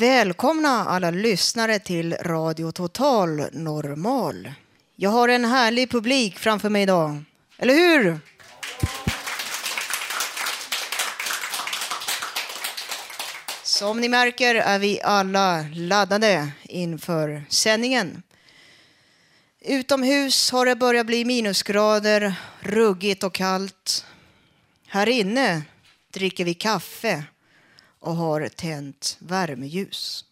Välkomna alla lyssnare till Radio Total Normal. Jag har en härlig publik framför mig idag. Eller hur? Som ni märker är vi alla laddade inför sändningen. Utomhus har det börjat bli minusgrader, ruggigt och kallt. Här inne dricker vi kaffe och har tänt värmeljus.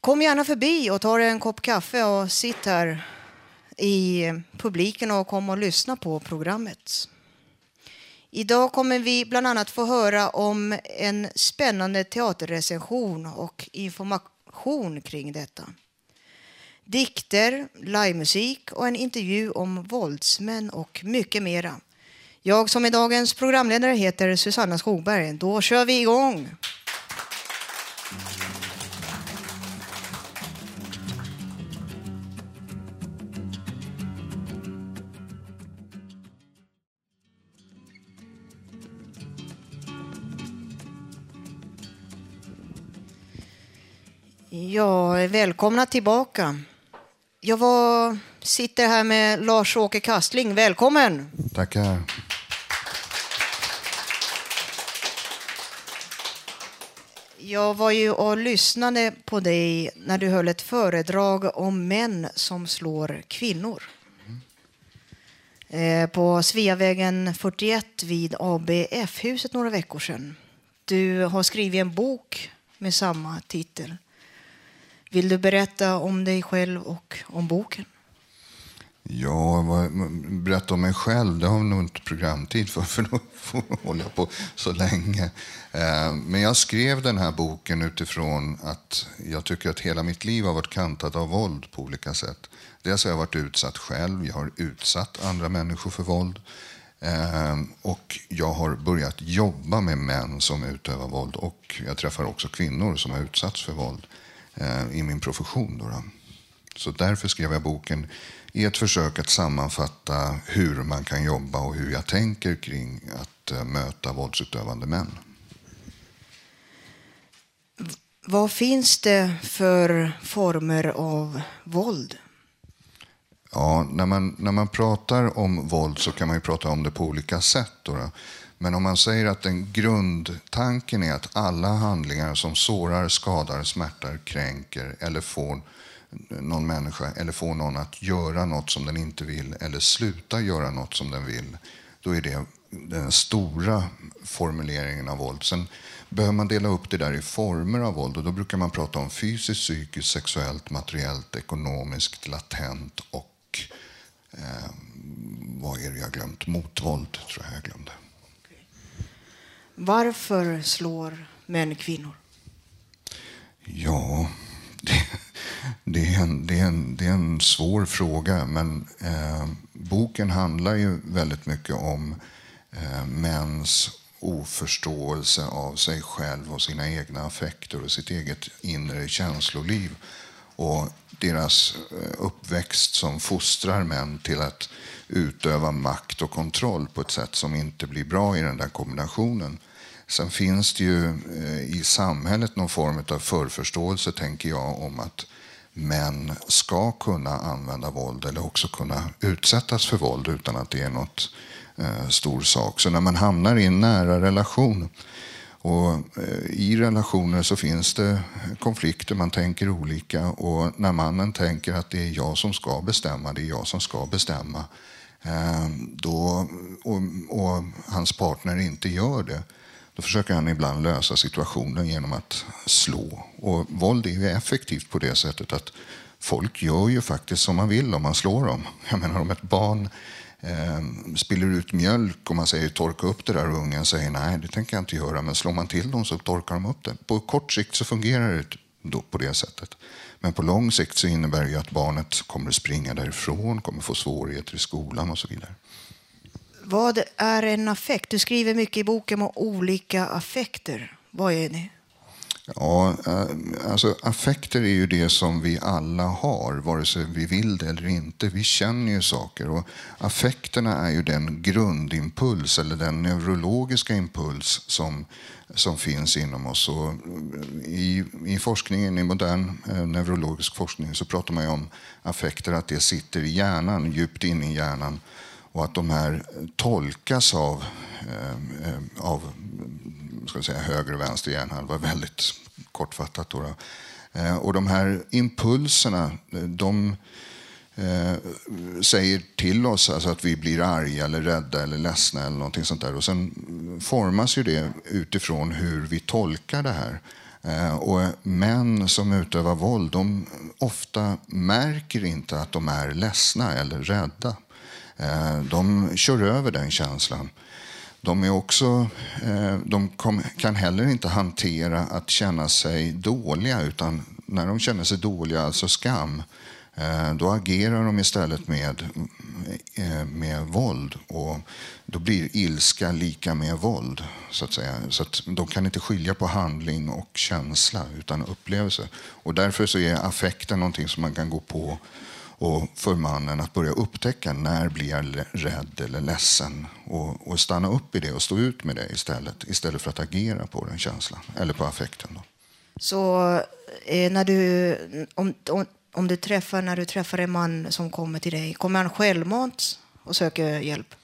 Kom gärna förbi och ta en kopp kaffe och sitt här i publiken och kom och lyssna på programmet. Idag kommer vi bland annat få höra om en spännande teaterrecension och information kring detta. Dikter, livemusik och en intervju om våldsmän och mycket mera. Jag som är dagens programledare heter Susanna Skogberg. Då kör vi igång! Ja, välkomna tillbaka. Jag var, sitter här med Lars-Åke Kastling. Välkommen! Tackar. Jag var ju och lyssnade på dig när du höll ett föredrag om män som slår kvinnor. Mm. På Sveavägen 41 vid ABF-huset några veckor sedan. Du har skrivit en bok med samma titel. Vill du berätta om dig själv och om boken? Ja, berätta om mig själv, det har vi nog inte programtid för, för då får jag hålla på så länge. Eh, men jag skrev den här boken utifrån att jag tycker att hela mitt liv har varit kantat av våld på olika sätt. Dels har jag varit utsatt själv, jag har utsatt andra människor för våld. Eh, och jag har börjat jobba med män som utövar våld och jag träffar också kvinnor som har utsatts för våld eh, i min profession. Då. Så därför skrev jag boken i ett försök att sammanfatta hur man kan jobba och hur jag tänker kring att eh, möta våldsutövande män. Vad finns det för former av våld? Ja, när man, när man pratar om våld så kan man ju prata om det på olika sätt. Då då. Men om man säger att den grundtanken är att alla handlingar som sårar, skadar, smärtar, kränker eller får någon människa eller får någon att göra något som den inte vill eller sluta göra något som den vill, då är det den stora formuleringen av våld. Sen behöver man dela upp det där i former av våld och då brukar man prata om fysiskt, psykiskt, sexuellt, materiellt, ekonomiskt, latent och eh, vad är det jag glömt? Motvåld tror jag jag glömde. Varför slår män kvinnor? Ja, det, det, är, en, det, är, en, det är en svår fråga. Men eh, boken handlar ju väldigt mycket om eh, mäns oförståelse av sig själv och sina egna affekter och sitt eget inre känsloliv. Och deras eh, uppväxt som fostrar män till att utöva makt och kontroll på ett sätt som inte blir bra i den där kombinationen. Sen finns det ju eh, i samhället någon form av förförståelse, tänker jag, om att män ska kunna använda våld eller också kunna utsättas för våld utan att det är något eh, stor sak. Så när man hamnar i en nära relation Och eh, I relationer så finns det konflikter, man tänker olika och när mannen tänker att det är jag som ska bestämma, det är jag som ska bestämma, eh, då, och, och hans partner inte gör det, då försöker han ibland lösa situationen genom att slå. Och våld är ju effektivt på det sättet att folk gör ju faktiskt som man vill om man slår dem. Jag menar om ett barn eh, spiller ut mjölk och man säger torka upp det där och ungen säger nej, det tänker jag inte göra. Men slår man till dem så torkar de upp det. På kort sikt så fungerar det då på det sättet. Men på lång sikt så innebär det att barnet kommer att springa därifrån, kommer få svårigheter i skolan och så vidare. Vad är en affekt? Du skriver mycket i boken om olika affekter. Vad är det? Ja, eh, alltså affekter är ju det som vi alla har, vare sig vi vill det eller inte. Vi känner ju saker och affekterna är ju den grundimpuls eller den neurologiska impuls som, som finns inom oss. Och eh, i, I forskningen, i modern eh, neurologisk forskning, så pratar man ju om affekter, att det sitter i hjärnan, djupt inne i hjärnan och att de här tolkas av, eh, av ska säga, höger och vänster hjärnhalva väldigt kortfattat. Då, då. Eh, och de här impulserna, de eh, säger till oss alltså att vi blir arga, eller rädda eller ledsna eller någonting sånt där. Och sen formas ju det utifrån hur vi tolkar det här. Eh, och män som utövar våld, de ofta märker inte att de är ledsna eller rädda. Eh, de kör över den känslan. De, är också, eh, de kan heller inte hantera att känna sig dåliga utan när de känner sig dåliga, alltså skam, eh, då agerar de istället med, med våld. Och då blir ilska lika med våld. Så att säga. Så att de kan inte skilja på handling och känsla utan upplevelse. Och därför så är affekten någonting som man kan gå på och för mannen att börja upptäcka när blir jag rädd eller ledsen och, och stanna upp i det och stå ut med det istället istället för att agera på den känslan eller på affekten. Då. Så eh, när du, om, om, om, du träffar, när du träffar en man som kommer till dig, kommer han självmant och söker hjälp?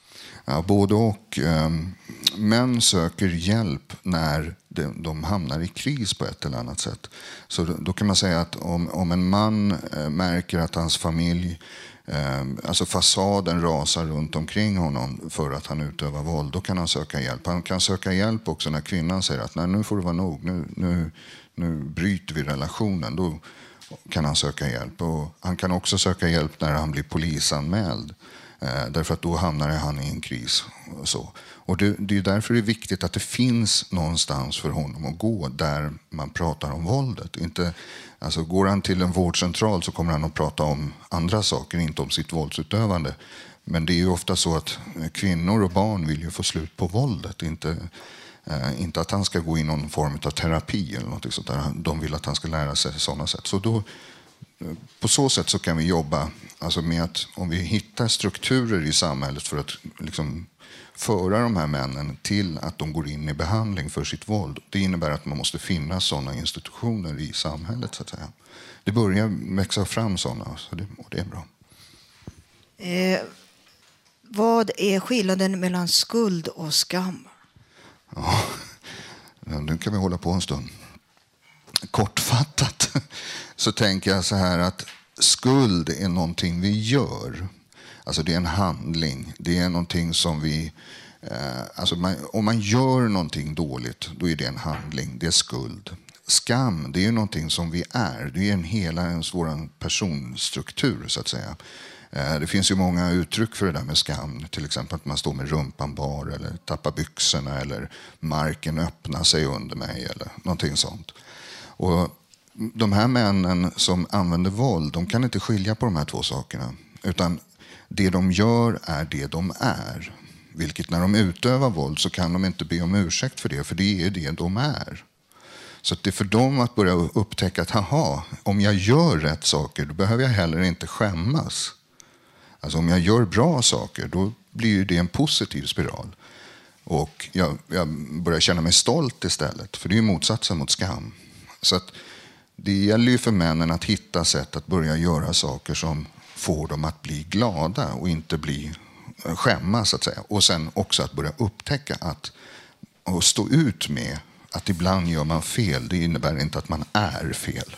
Ja, både och. Ehm, män söker hjälp när de hamnar i kris på ett eller annat sätt. Så då kan man säga att om, om en man eh, märker att hans familj eh, Alltså fasaden rasar runt omkring honom för att han utövar våld. Då kan han söka hjälp. Han kan söka hjälp också när kvinnan säger att Nej, nu får det vara nog. Nu, nu, nu bryter vi relationen. Då kan han söka hjälp. Och han kan också söka hjälp när han blir polisanmäld. Eh, därför att då hamnar han i en kris. Och, så och det, det är därför det är viktigt att det finns någonstans för honom att gå där man pratar om våldet. Inte, alltså går han till en vårdcentral så kommer han att prata om andra saker, inte om sitt våldsutövande. Men det är ju ofta så att kvinnor och barn vill ju få slut på våldet. Inte, eh, inte att han ska gå i någon form av terapi eller något sånt där. De vill att han ska lära sig sådana sätt. Så då, på så sätt så kan vi jobba alltså med att om vi hittar strukturer i samhället för att liksom föra de här männen till att de går in i behandling för sitt våld. Det innebär att man måste finna sådana institutioner i samhället. så att säga. Det börjar växa fram sådana så det, och det är bra. Eh, vad är skillnaden mellan skuld och skam? Ja, nu kan vi hålla på en stund. Kortfattat så tänker jag så här att skuld är någonting vi gör. Alltså det är en handling. Det är någonting som vi... Eh, alltså man, om man gör någonting dåligt, då är det en handling. Det är skuld. Skam, det är ju någonting som vi är. Det är en hela ens vår personstruktur, så att säga. Eh, det finns ju många uttryck för det där med skam. Till exempel att man står med rumpan bar eller tappar byxorna eller marken öppnar sig under mig eller någonting sånt. Och de här männen som använder våld, de kan inte skilja på de här två sakerna. Utan det de gör är det de är. Vilket när de utövar våld så kan de inte be om ursäkt för det, för det är det de är. Så det är för dem att börja upptäcka att haha, om jag gör rätt saker då behöver jag heller inte skämmas. Alltså om jag gör bra saker då blir det en positiv spiral. Och jag, jag börjar känna mig stolt istället, för det är motsatsen mot skam. Så att det gäller ju för männen att hitta sätt att börja göra saker som får dem att bli glada och inte bli skämmas. Så att säga. Och sen också att börja upptäcka att och stå ut med att ibland gör man fel, det innebär inte att man är fel.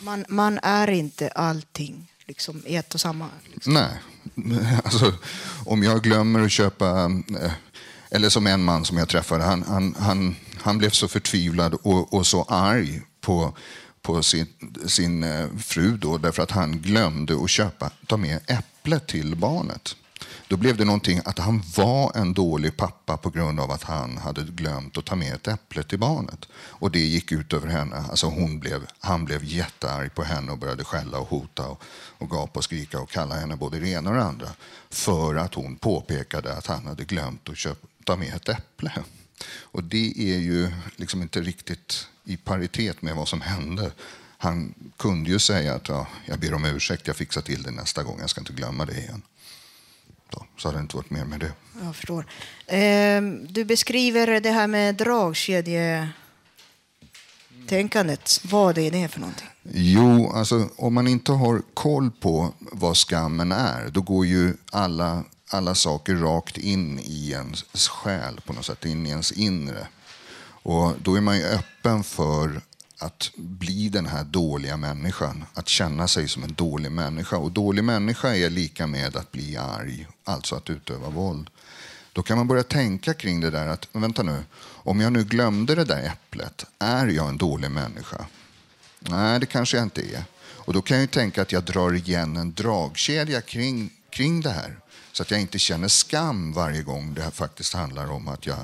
Man, man är inte allting liksom, i ett och samma. Liksom. Nej. Alltså, om jag glömmer att köpa... eh, Eller som en man som jag träffade, han, han, han, han blev så förtvivlad och, och så arg på, på sin, sin eh, fru då, därför att han glömde att köpa, ta med äpple till barnet. Då blev det någonting att han var en dålig pappa på grund av att han hade glömt att ta med ett äpple till barnet. Och det gick ut över henne. Alltså hon blev, han blev jättearg på henne och började skälla och hota och, och gapa och skrika och kalla henne både det ena och det andra. För att hon påpekade att han hade glömt att köpa, ta med ett äpple. Och det är ju liksom inte riktigt i paritet med vad som hände. Han kunde ju säga att ja, jag ber om ursäkt, jag fixar till det nästa gång, jag ska inte glömma det igen. Så, så hade det inte varit mer med det. Jag förstår. Ehm, du beskriver det här med dragkedjetänkandet. Vad är det för någonting? Jo, alltså om man inte har koll på vad skammen är, då går ju alla, alla saker rakt in i ens själ på något sätt, in i ens inre. Och då är man ju öppen för att bli den här dåliga människan, att känna sig som en dålig människa. Och dålig människa är lika med att bli arg, alltså att utöva våld. Då kan man börja tänka kring det där att, vänta nu, om jag nu glömde det där äpplet, är jag en dålig människa? Nej, det kanske jag inte är. Och då kan jag ju tänka att jag drar igen en dragkedja kring, kring det här. Så att jag inte känner skam varje gång det här faktiskt handlar om att jag,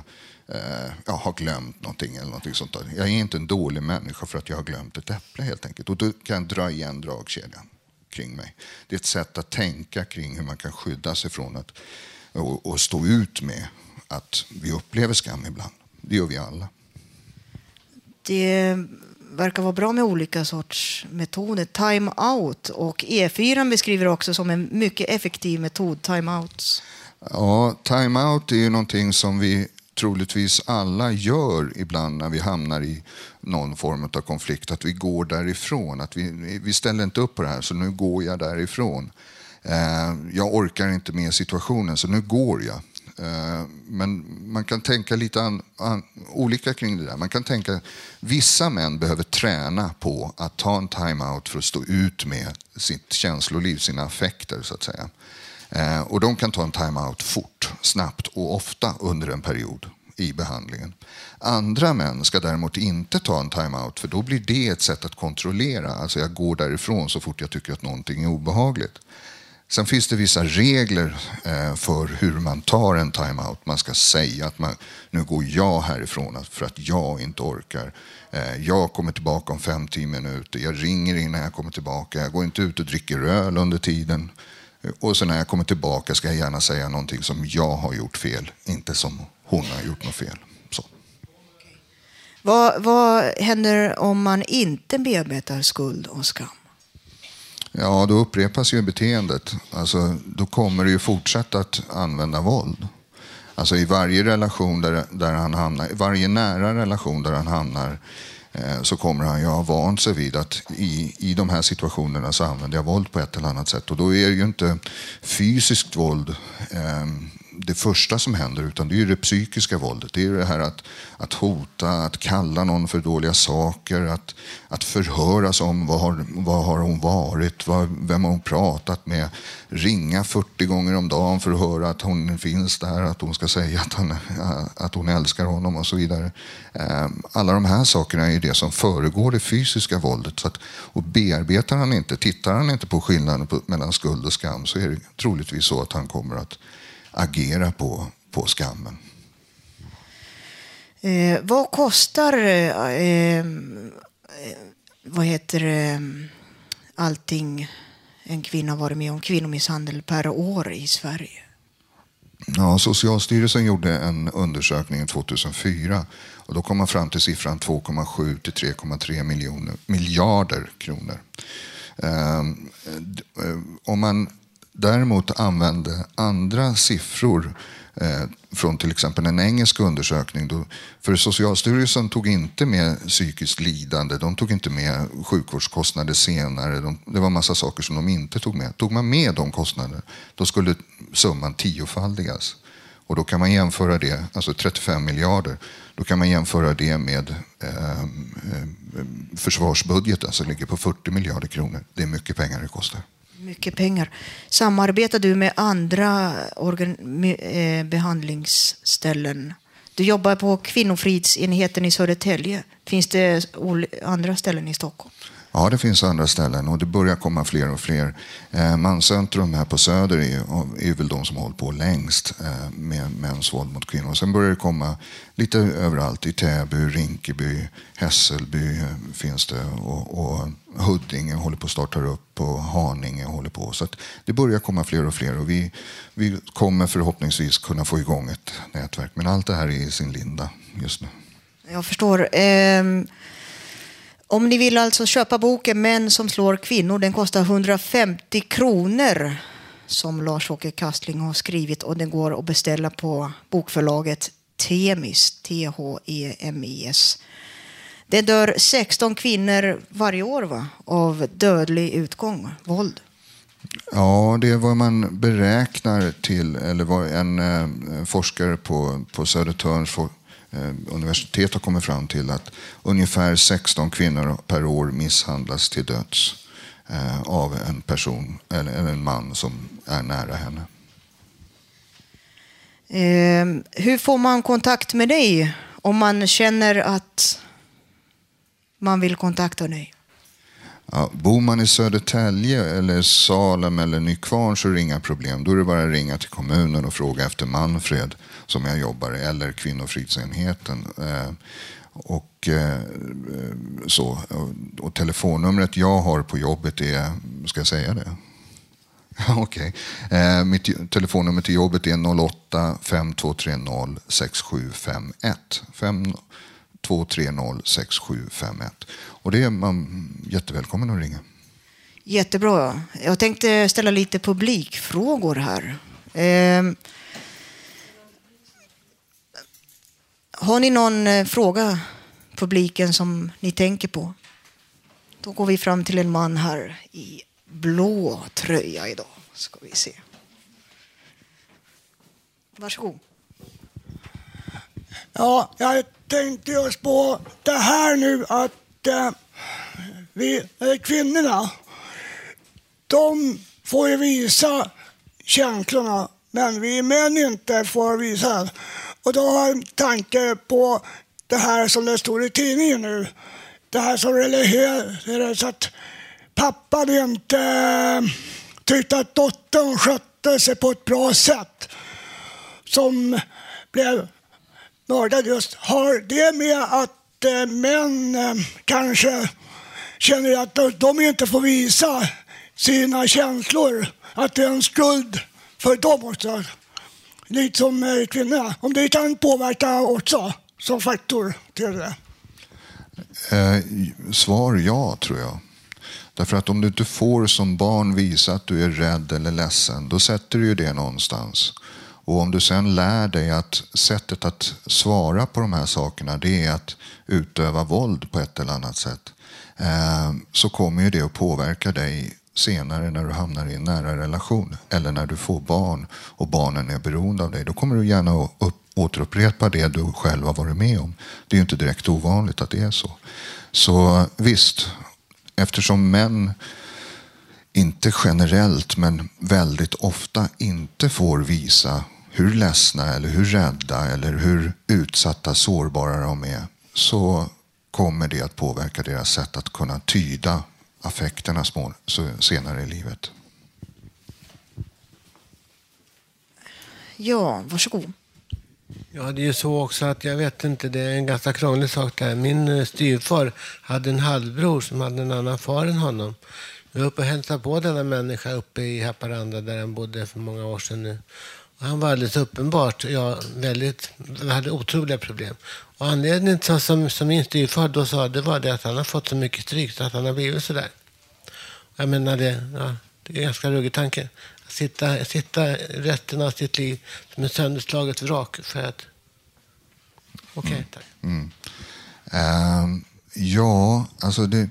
eh, jag har glömt någonting eller någonting sånt där. Jag är inte en dålig människa för att jag har glömt ett äpple helt enkelt. Och då kan jag dra igen dragkedjan kring mig. Det är ett sätt att tänka kring hur man kan skydda sig från att och, och stå ut med att vi upplever skam ibland. Det gör vi alla. Det verkar vara bra med olika sorts metoder. Time out och E4 beskriver också som en mycket effektiv metod, time outs. Ja, time-out är ju någonting som vi troligtvis alla gör ibland när vi hamnar i någon form av konflikt. Att vi går därifrån. Att vi, vi ställer inte upp på det här, så nu går jag därifrån. Eh, jag orkar inte med situationen, så nu går jag. Eh, Men man kan tänka lite an, an, olika kring det där. Man kan tänka vissa män behöver träna på att ta en time-out för att stå ut med sitt känsloliv, sina affekter så att säga. Eh, Och de kan ta en time-out fort, snabbt och ofta under en period i behandlingen. Andra män ska däremot inte ta en time-out för då blir det ett sätt att kontrollera. Alltså jag går därifrån så fort jag tycker att någonting är obehagligt. Sen finns det vissa regler eh, för hur man tar en time-out. Man ska säga att man, nu går jag härifrån för att jag inte orkar. Eh, jag kommer tillbaka om fem, tio minuter. Jag ringer innan jag kommer tillbaka. Jag går inte ut och dricker öl under tiden. Och sen när jag kommer tillbaka ska jag gärna säga någonting som jag har gjort fel, inte som hon har gjort något fel. Så. Vad, vad händer om man inte bearbetar skuld och skam? Ja, då upprepas ju beteendet. Alltså, då kommer det ju fortsätta att använda våld. Alltså i varje relation där, där han hamnar, i varje nära relation där han hamnar Eh, så kommer han ju ha vant sig vid att i, i de här situationerna så använder jag våld på ett eller annat sätt. Och då är det ju inte fysiskt våld eh, det första som händer utan det är det psykiska våldet. Det är ju det här att, att hota, att kalla någon för dåliga saker, att, att förhöras om vad har, vad har hon varit, vad, vem har hon pratat med, ringa 40 gånger om dagen för att höra att hon finns där, att hon ska säga att, han, att hon älskar honom och så vidare. Ehm, alla de här sakerna är ju det som föregår det fysiska våldet. Så att, och bearbetar han inte, tittar han inte på skillnaden på, mellan skuld och skam så är det troligtvis så att han kommer att agera på, på skammen. Eh, vad kostar eh, eh, vad heter det, allting en kvinna varit med om kvinnomisshandel per år i Sverige? Ja, Socialstyrelsen gjorde en undersökning 2004 och då kom man fram till siffran 2,7 till 3,3 miljoner miljarder kronor. Eh, Om man däremot använde andra siffror eh, från till exempel en engelsk undersökning. Då, för Socialstyrelsen tog inte med psykiskt lidande, de tog inte med sjukvårdskostnader senare. De, det var massa saker som de inte tog med. Tog man med de kostnaderna, då skulle summan tiofaldigas. Och då kan man jämföra det, alltså 35 miljarder, då kan man jämföra det med eh, eh försvarsbudgeten som ligger på 40 miljarder kronor. Det är mycket pengar det kostar. Mycket pengar. Samarbetar du med andra organ, med, eh, behandlingsställen? Du jobbar på kvinnofridsenheten i Södertälje. Finns det andra ställen i Stockholm? Ja, det finns andra ställen och det börjar komma fler och fler. Eh, Manscentrum här på Söder är, är väl de som har hållit på längst eh, med mäns våld mot kvinnor. Sen börjar det komma lite överallt. I Täby, Rinkeby, Hässelby eh, finns det och, och Huddinge håller på att starta upp och Haninge håller på. Så det börjar komma fler och fler och vi, vi kommer förhoppningsvis kunna få igång ett nätverk. Men allt det här är i sin linda just nu. Jag förstår. Eh... Om ni vill alltså köpa boken Män som slår kvinnor, den kostar 150 kronor som Lars-Åke Kastling har skrivit och den går att beställa på bokförlaget Temis, T-H-E-M-I-S. Det dör 16 kvinnor varje år va? av dödlig utgång, våld. Ja, det är vad man beräknar till, eller vad en eh, forskare på, på Södertörns Eh, universitet har kommit fram till att ungefär 16 kvinnor per år misshandlas till döds eh, av en person eller en man som är nära henne. Ehm, hur får man kontakt med dig om man känner att man vill kontakta dig? Ja, bor man i Södertälje, eller Salem eller Nykvarn så är det inga problem. Då är det bara att ringa till kommunen och fråga efter Manfred som jag jobbar i, eller kvinnofridsenheten. Eh, och, eh, så. och telefonnumret jag har på jobbet är, ska jag säga det? Okej. Okay. Mitt telefonnummer till jobbet är 08 5230 6751. 5230 6751. Och det är man jättevälkommen att ringa. Jättebra. Jag tänkte ställa lite publikfrågor här. Eh, har ni någon eh, fråga, publiken, som ni tänker på? Då går vi fram till en man här i blå tröja idag. Ska vi se. Varsågod. Ja, jag tänkte just på det här nu att eh, vi, eh, kvinnorna, de får ju visa känslorna, men vi män inte får visa. Och då har jag en tanke på det här som det står i tidningen nu. Det här som religiöst, att pappan inte eh, tyckte att dottern skötte sig på ett bra sätt. Som blev mördad just. Har det med att eh, män eh, kanske känner att de inte får visa sina känslor, att det är en skuld för dem också? lite som eh, kvinnorna. Om det kan påverka också som faktor till det. Eh, svar ja, tror jag. Därför att om du inte får som barn visa att du är rädd eller ledsen, då sätter du ju det någonstans. Och om du sen lär dig att sättet att svara på de här sakerna, det är att utöva våld på ett eller annat sätt, Eh, så kommer ju det att påverka dig senare när du hamnar i en nära relation eller när du får barn och barnen är beroende av dig. Då kommer du gärna upp, återupprepa det du själv har varit med om. Det är ju inte direkt ovanligt att det är så. Så visst, eftersom män inte generellt men väldigt ofta inte får visa hur ledsna eller hur rädda eller hur utsatta, sårbara de är så kommer det att påverka deras sätt att kunna tyda affekterna små, senare i livet. Ja, varsågod. Ja, det är ju så också att jag vet inte, det är en ganska krånglig sak där. Min eh, styvfar hade en halvbror som hade en annan far än honom. Jag var uppe och hälsade på denna människa uppe i Haparanda där han bodde för många år sedan nu. Och han var alldeles uppenbart, ja, väldigt, hade otroliga problem. Och anledningen till som, som min styvfar då sa, det var det att han har fått så mycket stryk så att han har blivit sådär. Jag menar det, ja, det är en ganska ruggig tanke. Att sitta, sitta resten av sitt liv som ett sönderslaget vrak för att... Okej, okay, mm. tack. Mm. Uh, ja, alltså det,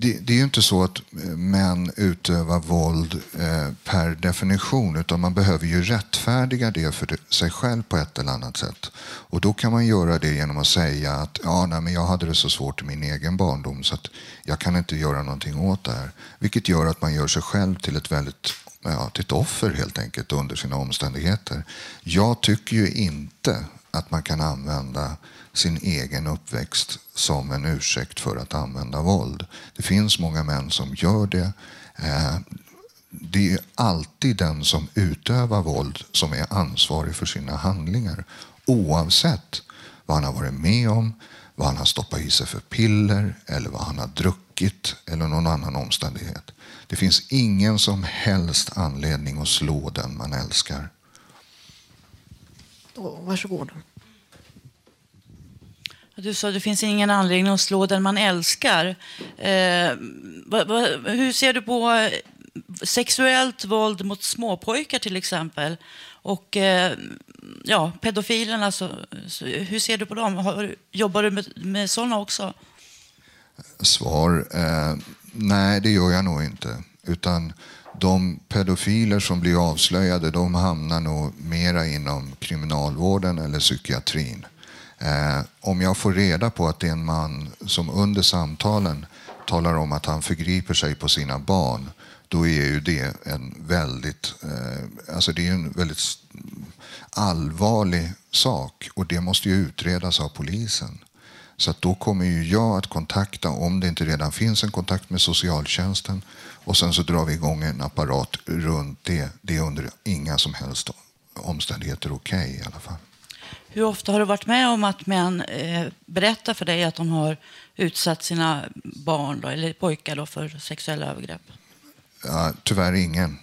det, det, är ju inte så att eh, män utövar våld eh, per definition, utan man behöver ju rättfärdiga det för sig själv på ett eller annat sätt. Och då kan man göra det genom att säga att ja, nej, men jag hade det så svårt i min egen barndom så att jag kan inte göra någonting åt det här. Vilket gör att man gör sig själv till ett väldigt ja, till ett offer helt enkelt under sina omständigheter. Jag tycker ju inte att man kan använda sin egen uppväxt som en ursäkt för att använda våld. Det finns många män som gör det. Eh, det är alltid den som utövar våld som är ansvarig för sina handlingar. Oavsett vad han har varit med om, vad han har stoppat i sig för piller eller vad han har druckit eller någon annan omständighet. Det finns ingen som helst anledning att slå den man älskar. Oh, varsågod. Du sa att det finns ingen anledning att slå den man älskar. Eh, va, va, hur ser du på eh, sexuellt våld mot småpojkar till exempel? Och eh, ja, pedofilerna, så, så, hur ser du på dem? Har, jobbar du med, med sådana också? Svar, eh, nej det gör jag nog inte. Utan de pedofiler som blir avslöjade de hamnar nog mera inom kriminalvården eller psykiatrin. Eh, om jag får reda på att det är en man som under samtalen talar om att han förgriper sig på sina barn, då är ju det en väldigt, eh, alltså det är en väldigt allvarlig sak och det måste ju utredas av polisen. Så då kommer ju jag att kontakta, om det inte redan finns en kontakt med socialtjänsten, och sen så drar vi igång en apparat runt det. Det är under inga som helst omständigheter okej okay, i alla fall. Hur ofta har du varit med om att män eh, berättar för dig att de har utsatt sina barn då, eller pojkar då, för sexuella övergrepp? Ja, tyvärr ingen.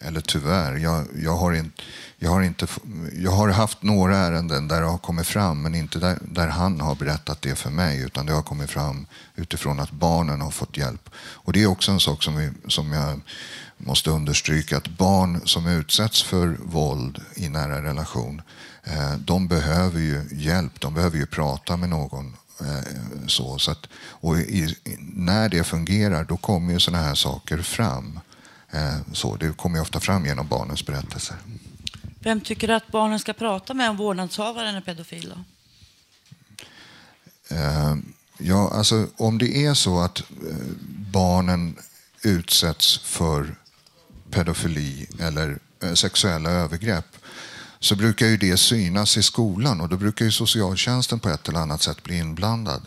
Eller tyvärr, jag, jag, har in, jag, har inte, jag har haft några ärenden där det har kommit fram, men inte där, där han har berättat det för mig, utan det har kommit fram utifrån att barnen har fått hjälp. Och Det är också en sak som, vi, som jag måste understryka, att barn som utsätts för våld i nära relation, eh, de behöver ju hjälp, de behöver ju prata med någon eh, så, så att, och i, när det fungerar, då kommer ju sådana här saker fram. Eh, så, det kommer ofta fram genom barnens berättelser. Vem tycker du att barnen ska prata med om vårdnadshavaren är pedofil? Eh, ja, alltså, om det är så att barnen utsätts för pedofili eller sexuella övergrepp så brukar ju det synas i skolan och då brukar ju socialtjänsten på ett eller annat sätt bli inblandad.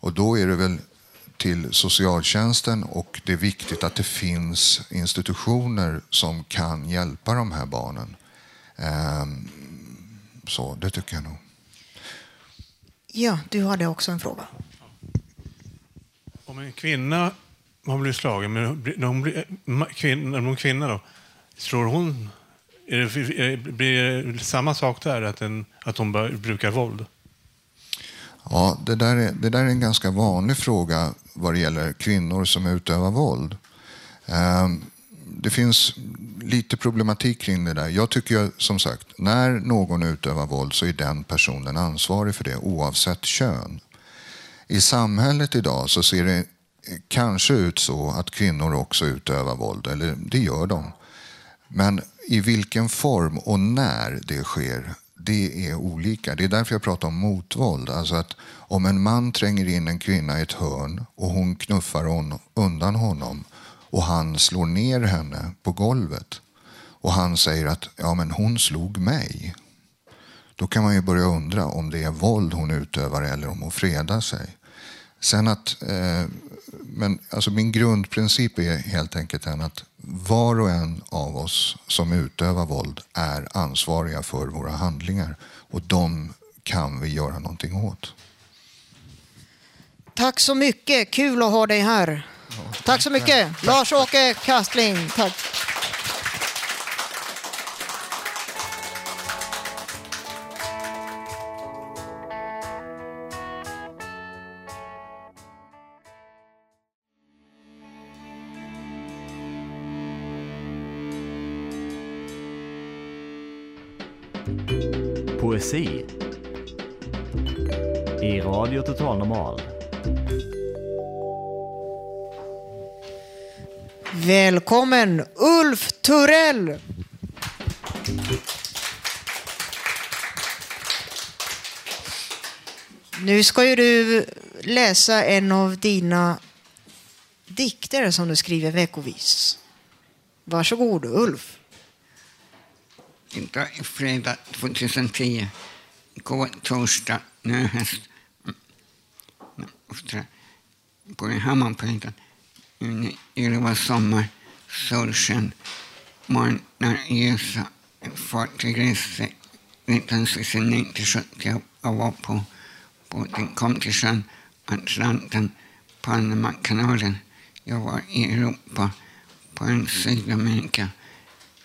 Och då är det väl till socialtjänsten och det är viktigt att det finns institutioner som kan hjälpa de här barnen. Ehm, så det tycker jag nog. Ja, du hade också en fråga. Om en kvinna hon blir slagen, men när hon blir kvinna, hon kvinna då, slår hon... Är det, blir det samma sak där, att, en, att hon brukar våld? Ja, det där, är, det där är en ganska vanlig fråga vad det gäller kvinnor som utövar våld. Ehm, det finns lite problematik kring det där. Jag tycker som sagt, när någon utövar våld så är den personen ansvarig för det oavsett kön. I samhället idag så ser det kanske ut så att kvinnor också utövar våld, eller det gör de. Men i vilken form och när det sker, det är olika. Det är därför jag pratar om motvåld. Alltså att om en man tränger in en kvinna i ett hörn och hon knuffar hon, undan honom och han slår ner henne på golvet och han säger att ja, men hon slog mig. Då kan man ju börja undra om det är våld hon utövar eller om hon fredar sig. Sen att, eh, men alltså min grundprincip är helt enkelt den att var och en av oss som utövar våld är ansvariga för våra handlingar och de kan vi göra någonting åt. Tack så mycket. Kul att ha dig här. Tack så mycket. Lars-Åke Kastling. Tack. Total Normal Välkommen Ulf Turell! Nu ska ju du läsa en av dina dikter som du skriver veckovis. Varsågod Ulf. Idag är fredag 2010. Igår torsdag, nu är höst. På den här Hammarbyhöjden. Det var sommar, solsken, morgnar ljusa. Fartygresa 1969-70 jag var på båten kom till sjön, Atlanten, Panamakanalen. Jag var i Europa, på en Sydamerika,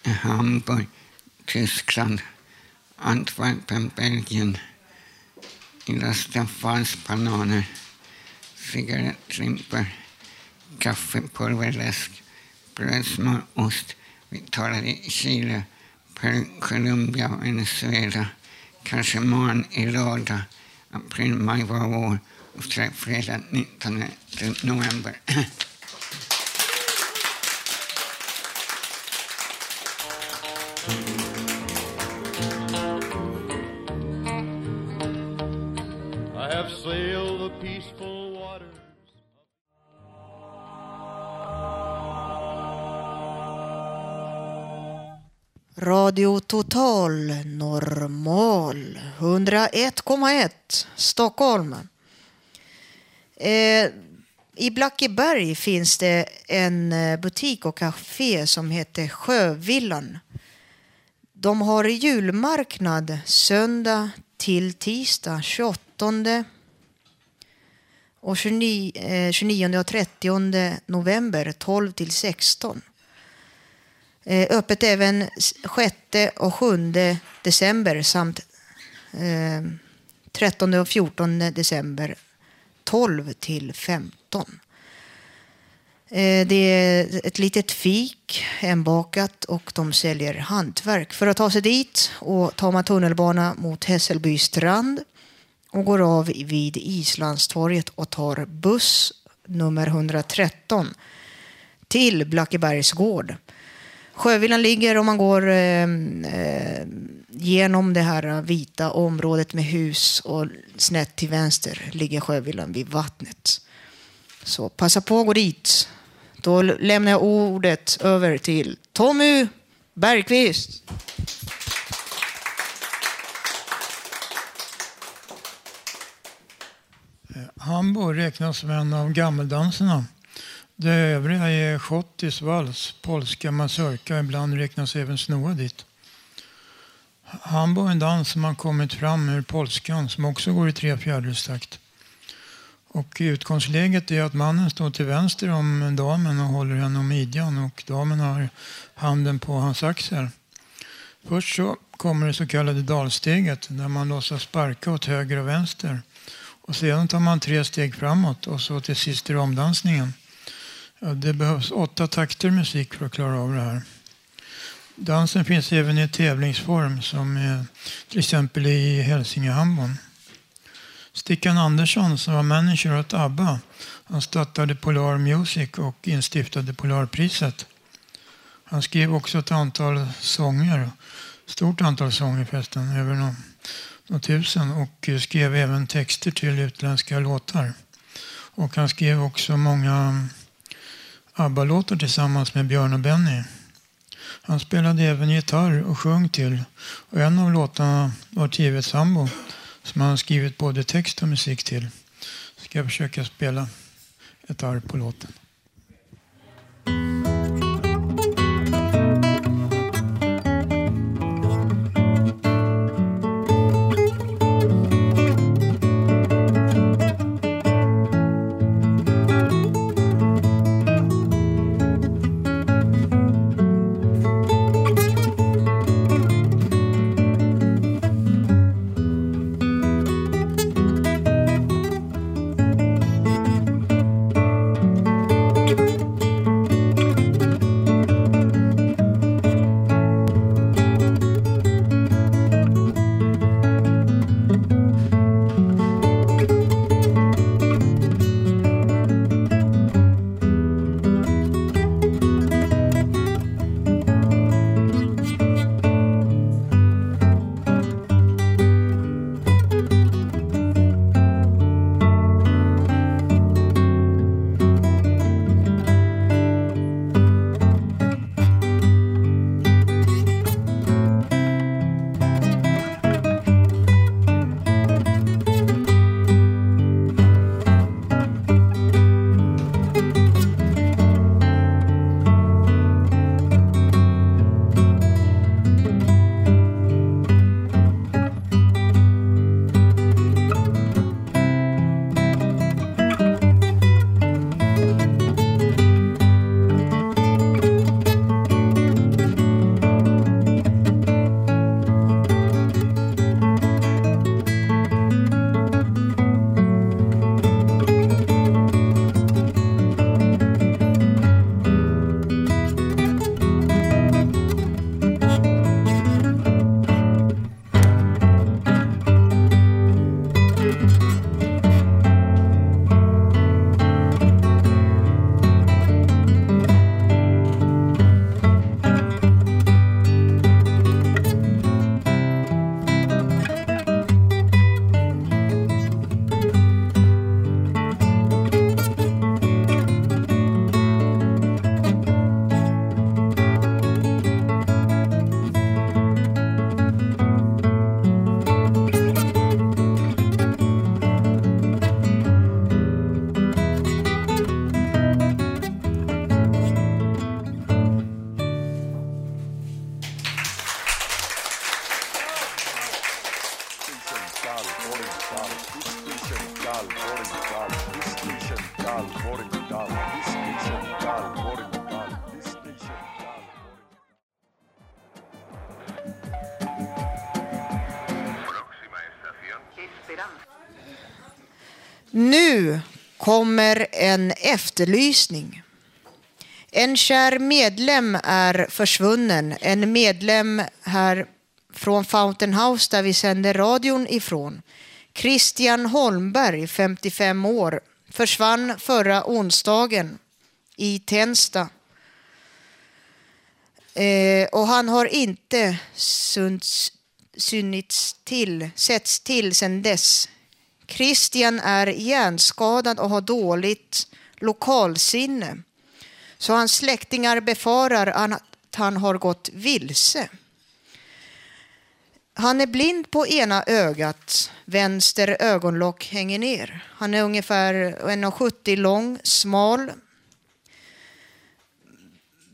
i Hamburg, Tyskland, Antwerpen, Belgien, i Lastafals bananer, cigarettlimper, kaffepulverläsk, brödsmör, ost. Vi talade i Chile, Peru, Colombia, Venezuela, kanske morgon i lördag, april, maj var vår och fredag 19 november. Radio Total Normal 101,1 Stockholm. Eh, I Blackeberg finns det en eh, butik och café som heter Sjövillan. De har julmarknad söndag till tisdag 28 och 29, eh, 29 och 30 november 12 till 16. Eh, öppet även 6 och 7 december samt eh, 13 och 14 december 12 till 15. Eh, det är ett litet fik, hembakat och de säljer hantverk. För att ta sig dit och tar man tunnelbana mot Hässelby strand och går av vid Islandstorget och tar buss nummer 113 till Blackebergs gård. Sjövillan ligger om man går eh, eh, genom det här vita området med hus och snett till vänster ligger Sjövillan vid vattnet. Så passa på att gå dit. Då lämnar jag ordet över till Tommy Bergqvist. Eh, Hamburg räknas som en av gammeldanserna. Det övriga är schottis, vals, polska, mazurka. Ibland räknas även snoa dit. Hambo är en dans som har kommit fram ur polskan som också går i tre fjärdedelstakt. Och utgångsläget är att mannen står till vänster om damen och håller henne om midjan och damen har handen på hans axel. Först så kommer det så kallade dalsteget där man låtsas sparka åt höger och vänster. Och sedan tar man tre steg framåt och så till sist är omdansningen. Ja, det behövs åtta takter musik för att klara av det här. Dansen finns även i tävlingsform som till exempel i hälsingehambon. Stickan Andersson som var manager åt ABBA han startade Polar Music och instiftade Polarpriset. Han skrev också ett antal sånger, stort antal sånger förresten, över några, några tusen och skrev även texter till utländska låtar. Och han skrev också många ABBA-låtar tillsammans med Björn och Benny. Han spelade även gitarr och sjöng till. Och en av låtarna var Tivets sambo som han skrivit både text och musik till. Ska jag försöka spela ett arv på låten. Kommer en efterlysning. En kär medlem är försvunnen. En medlem här från Fountain House där vi sänder radion ifrån. Christian Holmberg, 55 år, försvann förra onsdagen i Tensta. Eh, och han har inte synts, synits till, setts till sedan dess. Christian är hjärnskadad och har dåligt lokalsinne. Så hans släktingar befarar att han har gått vilse. Han är blind på ena ögat, vänster ögonlock hänger ner. Han är ungefär 1,70 lång, smal,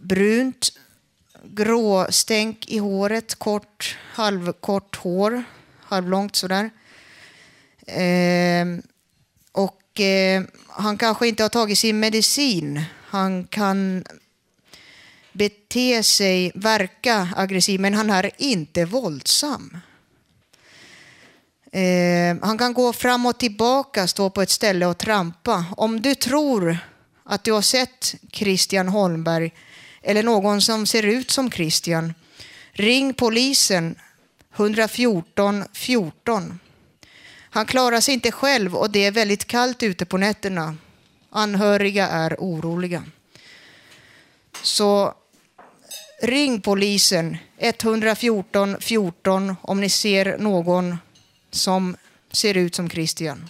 brunt, gråstänk i håret, kort, halvkort hår, halvlångt sådär. Ehm, och eh, han kanske inte har tagit sin medicin. Han kan bete sig, verka aggressiv, men han är inte våldsam. Eh, han kan gå fram och tillbaka, stå på ett ställe och trampa. Om du tror att du har sett Christian Holmberg eller någon som ser ut som Christian, ring polisen 114 14. Han klarar sig inte själv och det är väldigt kallt ute på nätterna. Anhöriga är oroliga. Så ring polisen 114 14 om ni ser någon som ser ut som Christian.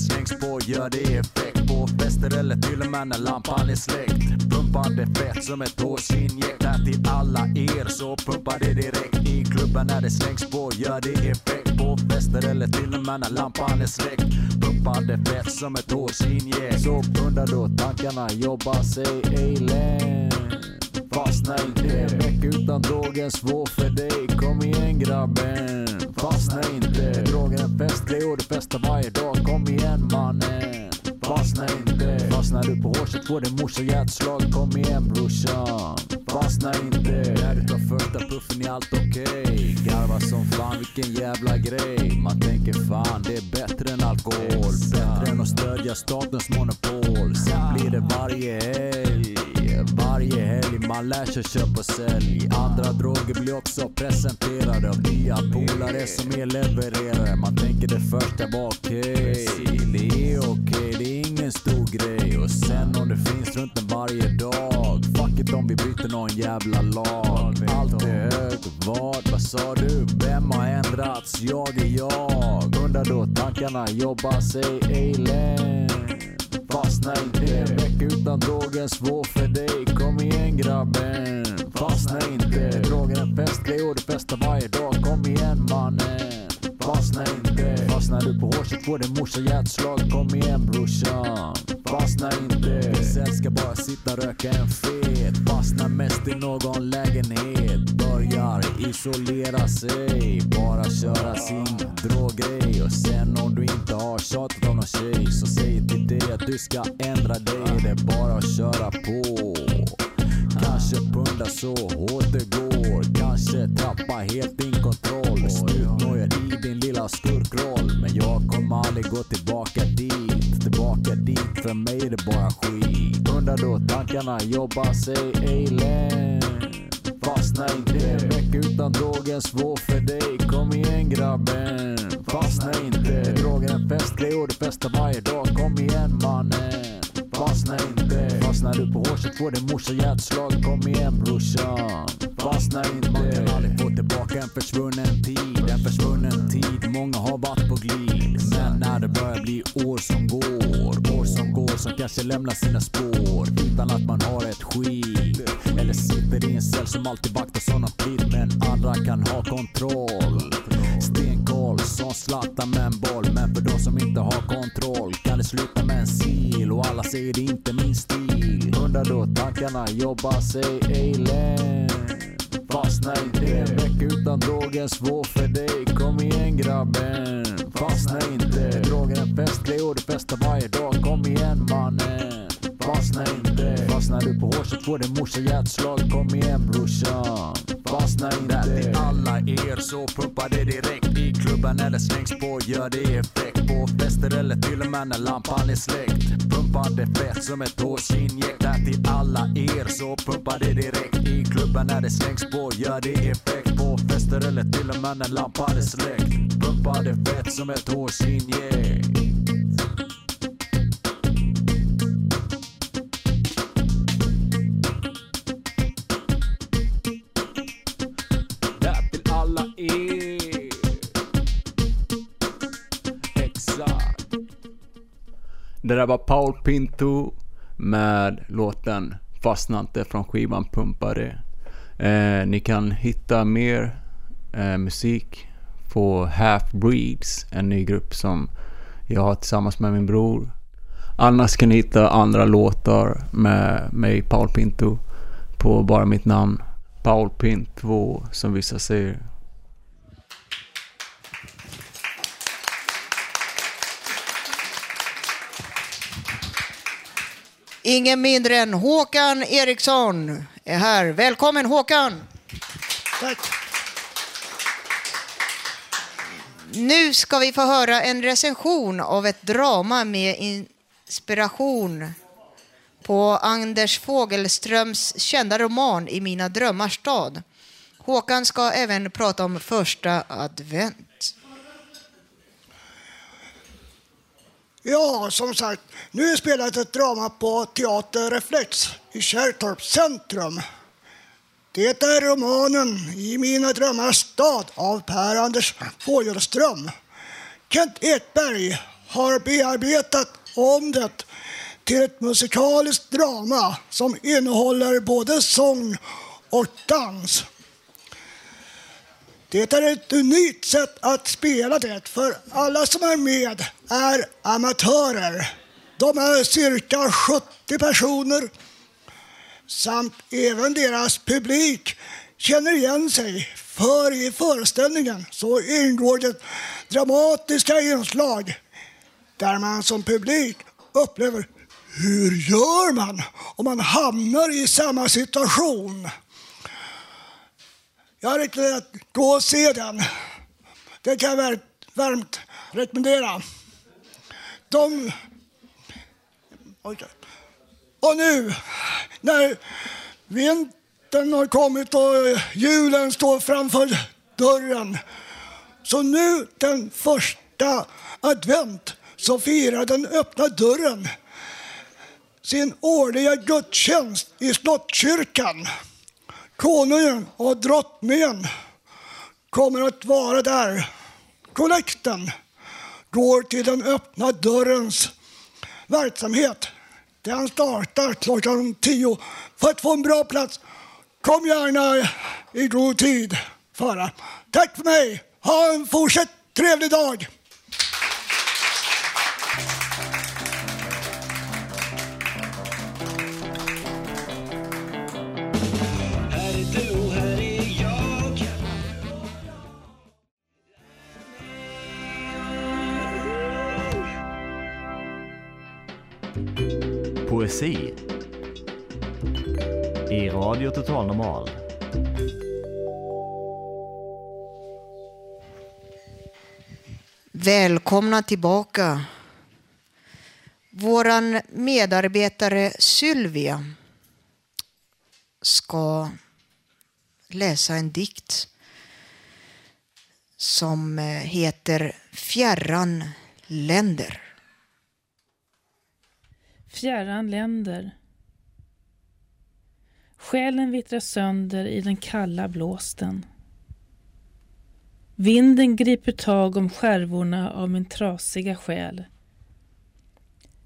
Slängs på gör det effekt på fester eller till och med när lampan är släckt. Pumpande det fett som ett hårsinjekt Där till alla er så pumpar det direkt. I klubben när det slängs på gör det effekt på fester eller till och med när lampan är släckt. Pumpande det fett som ett hårsinjekt Så undrar då tankarna jobbar sig ej längre. Fastna inte, en vecka utan drogen svår för dig. Kom igen grabben, fastna inte. Drogen är festlig och du festar varje dag. Kom igen mannen, fastna inte. Fastnar du på hårset får din morsa hjärtslag. Kom igen brorsan, fastna inte. När du tar första puffen är allt okej. Garva som fan, vilken jävla grej. Man tänker fan, det är bättre än alkohol. Bättre än att stödja statens monopol. Sen blir det varje helg varje helg. Man lär sig köpa och sälj. Andra droger blir också presenterade av nya polare som är levererare. Man tänker det första var okej. Det är okej, det är ingen stor grej. Och sen om det finns runt en varje dag. Fuck it om vi byter någon jävla lag. Allt är högt, vad, vad sa du? Vem har ändrats? Jag är jag. Undrar då tankarna. Jobbar sig ej längre. Fastna inte, en vecka utan drogen svår för dig. Kom igen grabben, fastna inte Drogen är festlig och du festar varje dag. Kom igen mannen, fastna inte. Fastnar du på hårset får din morsa hjärtslag. Kom igen brorsan, fastna inte. Sen ska bara sitta röka en fet. Fastnar mest i någon lägenhet. Börjar isolera sig. Bara köra sin droggrej Och sen om du inte har tjatat om någon tjej Så säg till dig att du ska ändra dig. Det är bara att köra på. Kanske punda så hårt det går. Kanske tappa helt din kontroll. Snutnojad i din lilla skurkroll Men jag kommer aldrig gå tillbaka dit. Tillbaka dit, för mig är det bara skit. Undrar då tankarna jobbar sig ej Fastna inte, en vecka utan drogen svår för dig. Kom igen grabben, fastna inte Drogen är festgrej och du festar varje dag. Kom igen mannen, fastna inte. Fastnar du på hårset får din morsa hjärtslag. Kom igen brorsan, fastna inte. Man kan aldrig få tillbaka en försvunnen tid. En försvunnen tid, många har varit på glid. Men när det börjar bli år som går År som går som kanske lämnar sina spår. Utan att man har ett skit. Eller sitter i en cell som alltid vaktar av något blir men andra kan ha kontroll. Sten som Zlatan med en boll. Men för de som inte har kontroll kan det sluta med en sil. Och alla säger det inte min stil. Undrar då tankarna jobbar sig ej Fastna inte. En vecka utan drogen svår för dig. Kom igen grabben. Fastna inte. Drogen är festlig och du festar varje dag. Kom igen mannen. Fastna inte. Fastnar du på hårset får din morsa hjärtslag. Kom igen brorsan. Fastna inte. Där till alla er så pumpa det direkt i klubben eller slängs på. Gör det effekt på fester eller till och med när lampan är släckt. Pumpa det fett som ett hårsinjekt. Där till alla er så pumpa det direkt i klubben när det slängs på. Gör det effekt på fester eller till och med när lampan är släckt. Pumpa det fett som ett hårsinjekt. Det där var Paul Pinto med låten Fastna inte från skivan Pumpare. Eh, ni kan hitta mer eh, musik på Half Breeds, en ny grupp som jag har tillsammans med min bror. Annars kan ni hitta andra låtar med mig, Paul Pinto, på bara mitt namn. Paul Pint 2, som vissa säger. Ingen mindre än Håkan Eriksson är här. Välkommen Håkan! Tack. Nu ska vi få höra en recension av ett drama med inspiration på Anders Fogelströms kända roman I mina drömmars stad. Håkan ska även prata om första advent. Ja, som sagt, nu är spelat ett drama på Teater Reflex i Kärrtorps centrum. Det är romanen I mina drömmars stad av Per-Anders Fogelström. Kent Ekberg har bearbetat om det till ett musikaliskt drama som innehåller både sång och dans. Det är ett unikt sätt att spela det, för alla som är med är amatörer. De är cirka 70 personer samt även deras publik känner igen sig. För i föreställningen så ingår det dramatiska inslag där man som publik upplever hur gör man om man hamnar i samma situation? Jag rekommenderar att gå och se den. Det kan jag varmt rekommendera. De... Okay. Och nu, när vintern har kommit och julen står framför dörren, så nu den första advent så firar den öppna dörren sin årliga gudstjänst i Slottskyrkan. Konungen och drottningen kommer att vara där. Kollekten går till den öppna dörrens verksamhet. Den startar klockan tio. För att få en bra plats, kom gärna i god tid före. Tack för mig. Ha en fortsatt trevlig dag. Radio Total Normal. Välkomna tillbaka. Våran medarbetare Sylvia ska läsa en dikt som heter Fjärran länder. Fjärran länder. Själen vittrar sönder i den kalla blåsten. Vinden griper tag om skärvorna av min trasiga själ.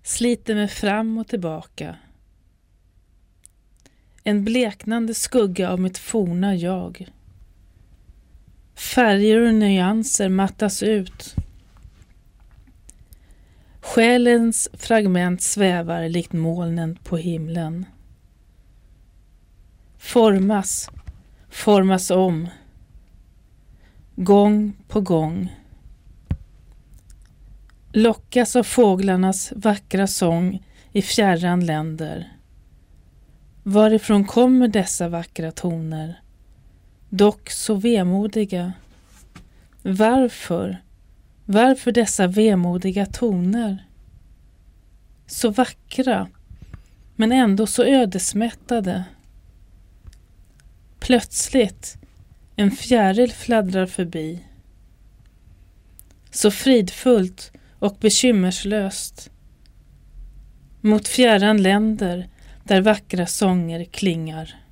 Sliter mig fram och tillbaka. En bleknande skugga av mitt forna jag. Färger och nyanser mattas ut. Själens fragment svävar likt molnen på himlen. Formas, formas om. Gång på gång. Lockas av fåglarnas vackra sång i fjärran länder. Varifrån kommer dessa vackra toner? Dock så vemodiga. Varför? Varför dessa vemodiga toner? Så vackra, men ändå så ödesmättade. Plötsligt, en fjäril fladdrar förbi. Så fridfullt och bekymmerslöst. Mot fjärran länder där vackra sånger klingar.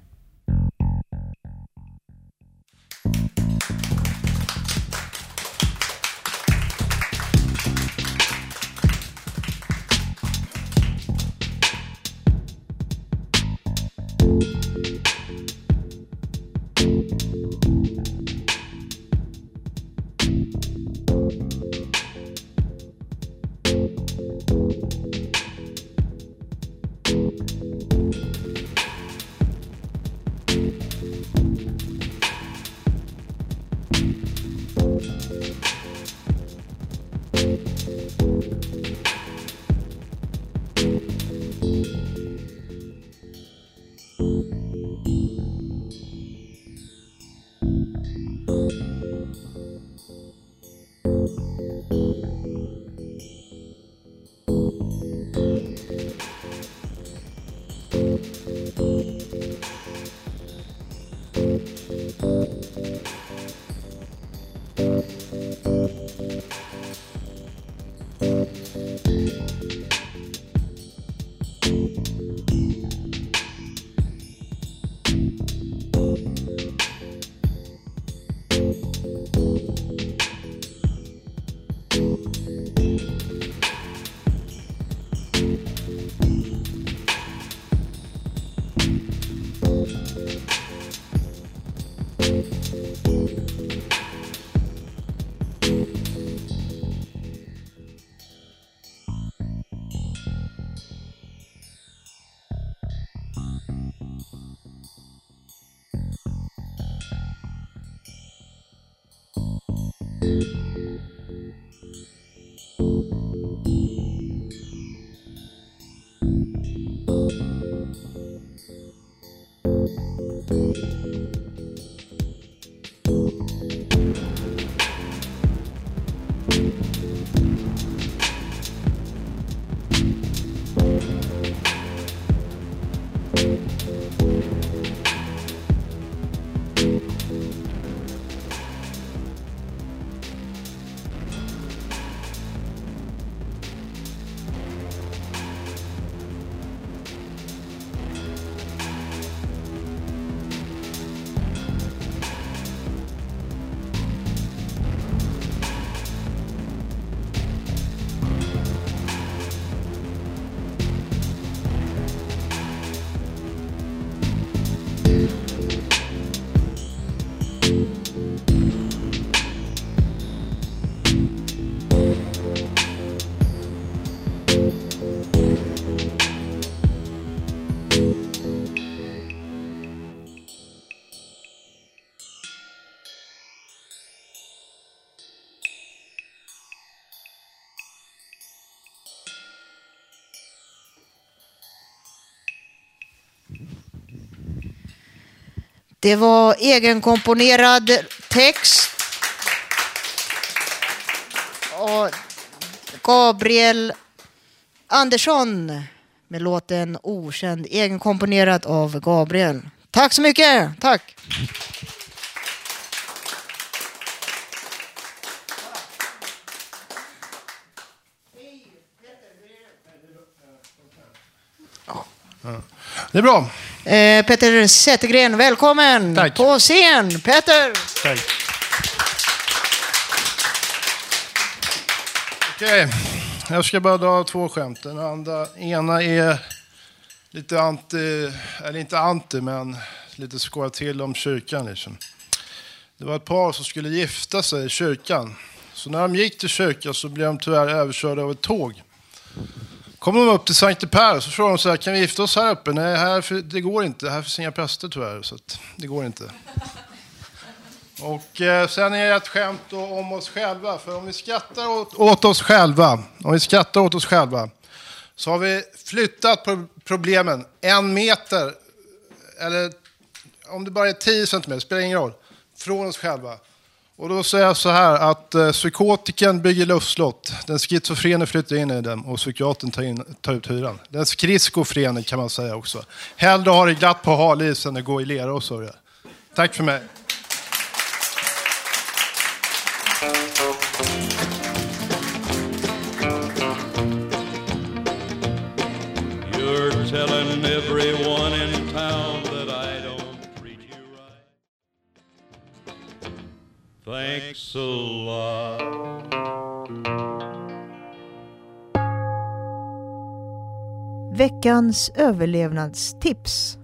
Det var egenkomponerad text. Och Gabriel Andersson med låten Okänd, egenkomponerad av Gabriel. Tack så mycket! Tack! Det är bra. Eh, Peter Zettergren, välkommen Tack. på scen. Peter! Tack. Okej, jag ska bara dra två skämt. Den andra, ena är lite anti, eller inte anti, men lite skoja till om kyrkan. Liksom. Det var ett par som skulle gifta sig i kyrkan. Så när de gick till kyrkan så blev de tyvärr överkörda av ett tåg. Kom de upp till Sankte Per så frågade de så här, kan vi gifta oss här uppe? Nej, här, det går inte. Här finns inga präster tyvärr, så det går inte. Och eh, sen är det ett skämt om oss själva. För om vi skrattar åt, åt, oss själva, om vi skrattar åt oss själva, så har vi flyttat problemen en meter, eller om det bara är 10 centimeter, spelar ingen roll, från oss själva. Och då säger jag så här att eh, psykotiken bygger luftslott, den schizofrene flyttar in i dem och psykiatern tar, in, tar ut hyran. Den skridskofrene kan man säga också. Hellre ha det glatt på hal is än att gå i lera och sörja. Tack för mig. Thanks a lot. Veckans överlevnadstips.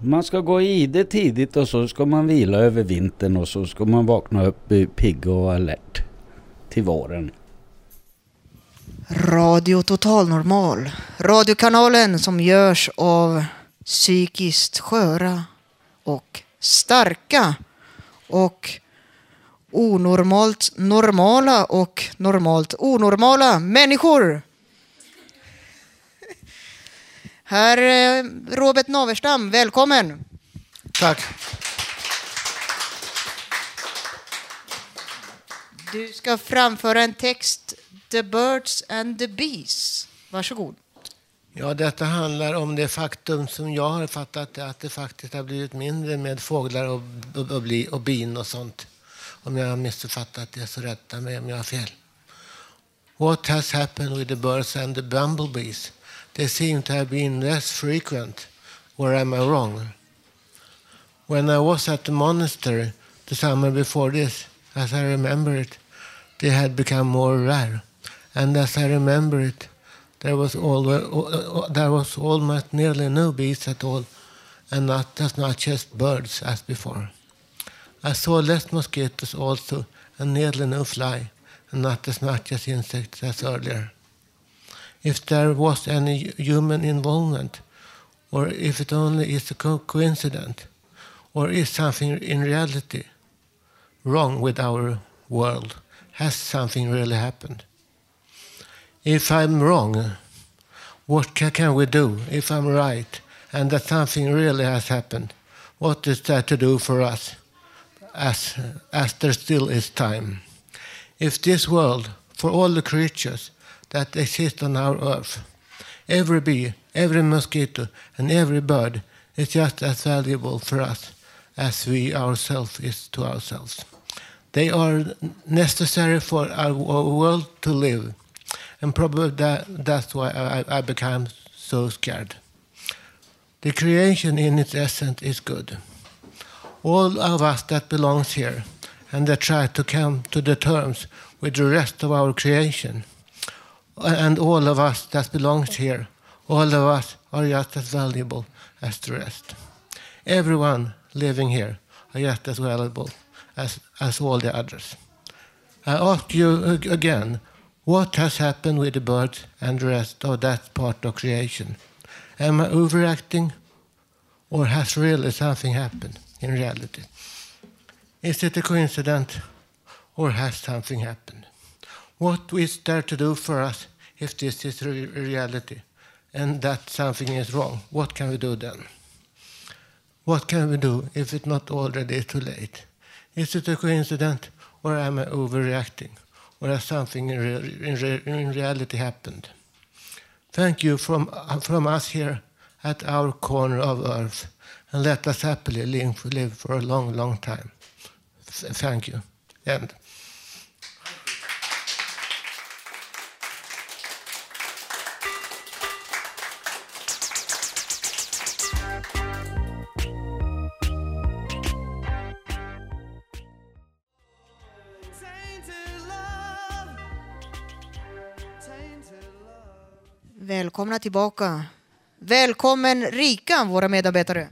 Man ska gå i det tidigt och så ska man vila över vintern och så ska man vakna upp pigg och alert till våren. Radio Total Normal. Radiokanalen som görs av psykiskt sköra och starka och onormalt normala och normalt onormala människor. Herr eh, Robert Naverstam, välkommen. Tack. Du ska framföra en text, The Birds and the Bees. Varsågod. Ja, detta handlar om det faktum som jag har fattat det, att det faktiskt har blivit mindre med fåglar och, och, och, och bin och sånt. Om jag har missuppfattat det så rätta mig om jag har fel. What has happened with the birds and the bumblebees? They seem to have been less frequent. Or am I wrong? When I was at the monastery the summer before this, as I remember it, they had become more rare. And as I remember it, there was, all, there was almost nearly no bees at all, and not as much as birds as before. I saw less mosquitoes also, and nearly no fly, and not as much as insects as earlier. If there was any human involvement, or if it only is a co- coincidence, or is something in reality wrong with our world? Has something really happened? If I'm wrong, what can we do? If I'm right, and that something really has happened, what is there to do for us, as, as there still is time? If this world, for all the creatures that exist on our earth, every bee, every mosquito, and every bird is just as valuable for us as we ourselves is to ourselves. They are necessary for our world to live, and probably that, that's why I, I became so scared. The creation in its essence is good. All of us that belongs here and that try to come to the terms with the rest of our creation, and all of us that belongs here, all of us are just as valuable as the rest. Everyone living here are just as valuable as, as all the others. I ask you again, what has happened with the birds and the rest of that part of creation? Am I overacting, or has really something happened in reality? Is it a coincidence, or has something happened? What is there to do for us if this is re- reality and that something is wrong? What can we do then? What can we do if it's not already too late? Is it a coincidence or am I overreacting? Or has something in, re- in, re- in reality happened? Thank you from, from us here at our corner of earth and let us happily live, for a long, long time. Thank you. End. Välkomna tillbaka Välkommen Rika, våra medarbetare.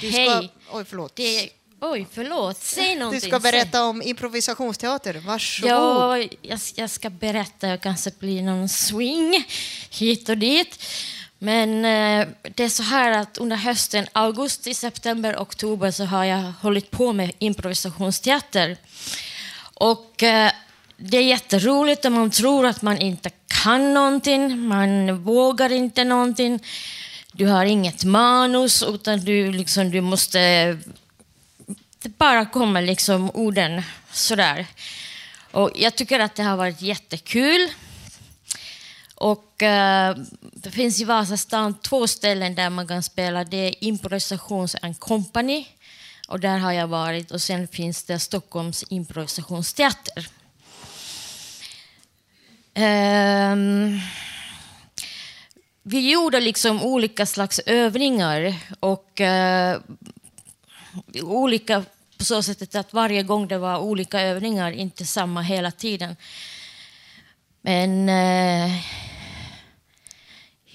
Du ska, Hej. Oj, förlåt. Det, oj, förlåt. Säg Du någonting. ska berätta om improvisationsteater. Varsågod. Ja, jag, jag ska berätta. Jag kanske blir någon swing hit och dit. Men eh, det är så här att under hösten, augusti, september, oktober så har jag hållit på med improvisationsteater. Och eh, det är jätteroligt och man tror att man inte kan någonting, man vågar inte någonting. Du har inget manus utan du, liksom, du måste... Det bara kommer liksom orden sådär. Och jag tycker att det har varit jättekul. Och eh, det finns i Vasastan två ställen där man kan spela. Det är Improvisations and Company. Och där har jag varit. Och sen finns det Stockholms improvisationsteater. Ehm, vi gjorde liksom olika slags övningar och eh, olika på så sätt att varje gång det var olika övningar, inte samma hela tiden. Men eh,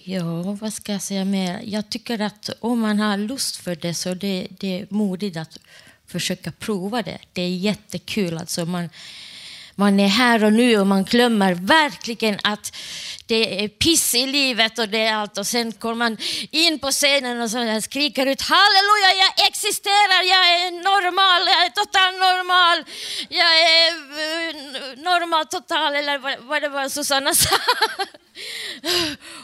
ja, vad ska jag säga mer? Jag tycker att om man har lust för det så det, det är modigt att försöka prova det. Det är jättekul. Alltså man, man är här och nu och man glömmer verkligen att det är piss i livet och det är allt. Och sen kommer man in på scenen och så skriker ut halleluja, jag existerar, jag är normal, jag är total normal, jag är eh, normal total, eller vad, vad det var Susanna sa.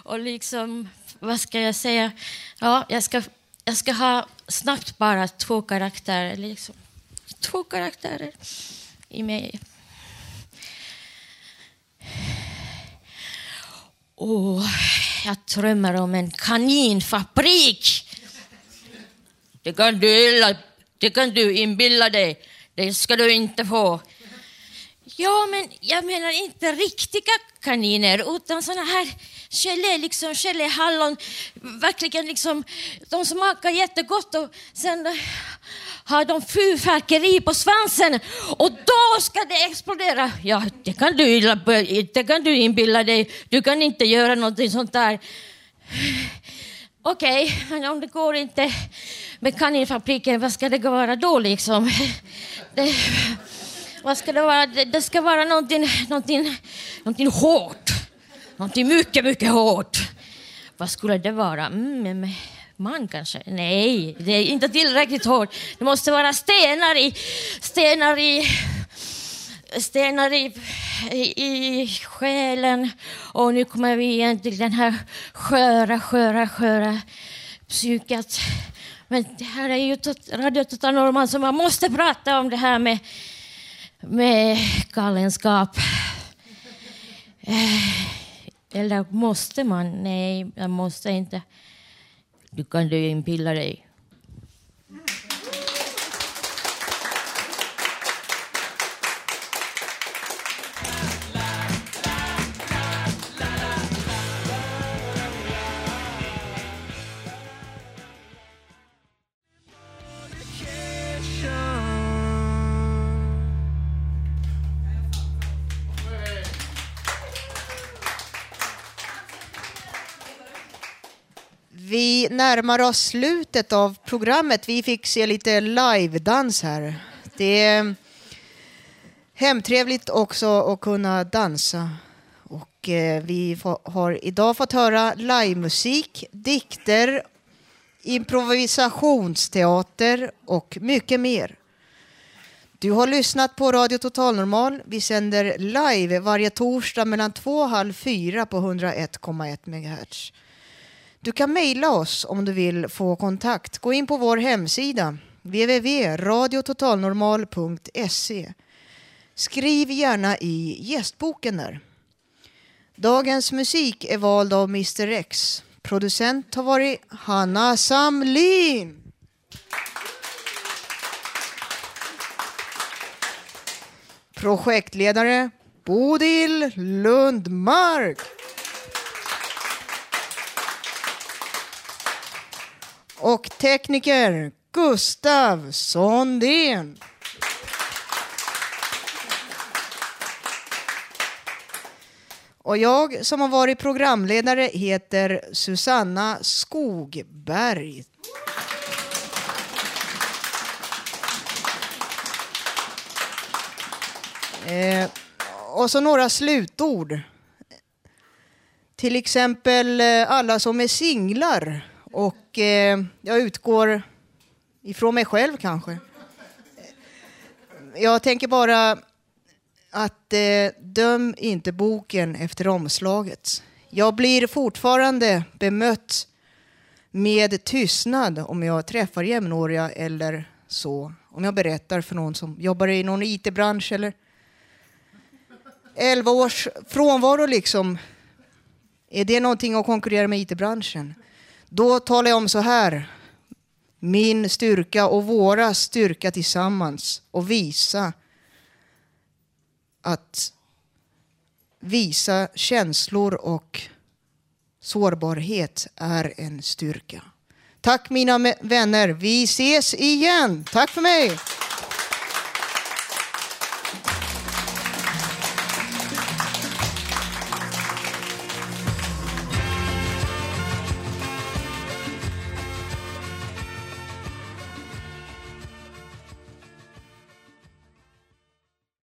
och liksom, vad ska jag säga? Ja, jag ska, jag ska ha snabbt bara två karaktärer, liksom. Två karaktärer i mig. Åh, jag drömmer om en kaninfabrik. Det kan du, illa, det kan du inbilla dig. Det ska du inte få. Ja, men jag menar inte riktiga kaniner, utan såna här gelé, liksom geléhallon. Verkligen liksom, de smakar jättegott och sen har de fyrverkeri på svansen och då ska det explodera. Ja, det kan du, det kan du inbilla dig. Du kan inte göra någonting sånt där. Okej, men om det går inte med kaninfabriken, vad ska det vara då liksom? Det, vad ska det vara? Det, det ska vara någonting, någonting, någonting hårt. Någonting mycket, mycket hårt. Vad skulle det vara? Mm, man kanske? Nej, det är inte tillräckligt hårt. Det måste vara stenar i... Stenar i... Stenar i, i, i själen. Och nu kommer vi igen till den här sköra, sköra, sköra psyket. Men det här är ju tot, Radio Total Normal så man måste prata om det här med, med galenskap. Eh, eller måste man? Nej, jag måste inte. Du kan du inbilla dig. Närmar oss slutet av programmet. Vi fick se lite live-dans här. Det är hemtrevligt också att kunna dansa. Och eh, vi har idag fått höra livemusik, dikter, improvisationsteater och mycket mer. Du har lyssnat på Radio Total Normal. Vi sänder live varje torsdag mellan två och halv fyra på 101,1 MHz. Du kan mejla oss om du vill få kontakt. Gå in på vår hemsida www.radiototalnormal.se. Skriv gärna i gästboken där. Dagens musik är vald av Mr X. Producent har varit Hanna Samlin. Projektledare Bodil Lundmark. Och tekniker Gustav Sondén. Och jag som har varit programledare heter Susanna Skogberg. Eh, och så några slutord. Till exempel eh, alla som är singlar. Och eh, jag utgår ifrån mig själv kanske. Jag tänker bara att eh, döm inte boken efter omslaget. Jag blir fortfarande bemött med tystnad om jag träffar jämnåriga eller så. Om jag berättar för någon som jobbar i någon IT-bransch eller 11 års frånvaro liksom. Är det någonting att konkurrera med IT-branschen? Då talar jag om så här. Min styrka och våra styrka tillsammans och visa att visa känslor och sårbarhet är en styrka. Tack mina vänner. Vi ses igen. Tack för mig.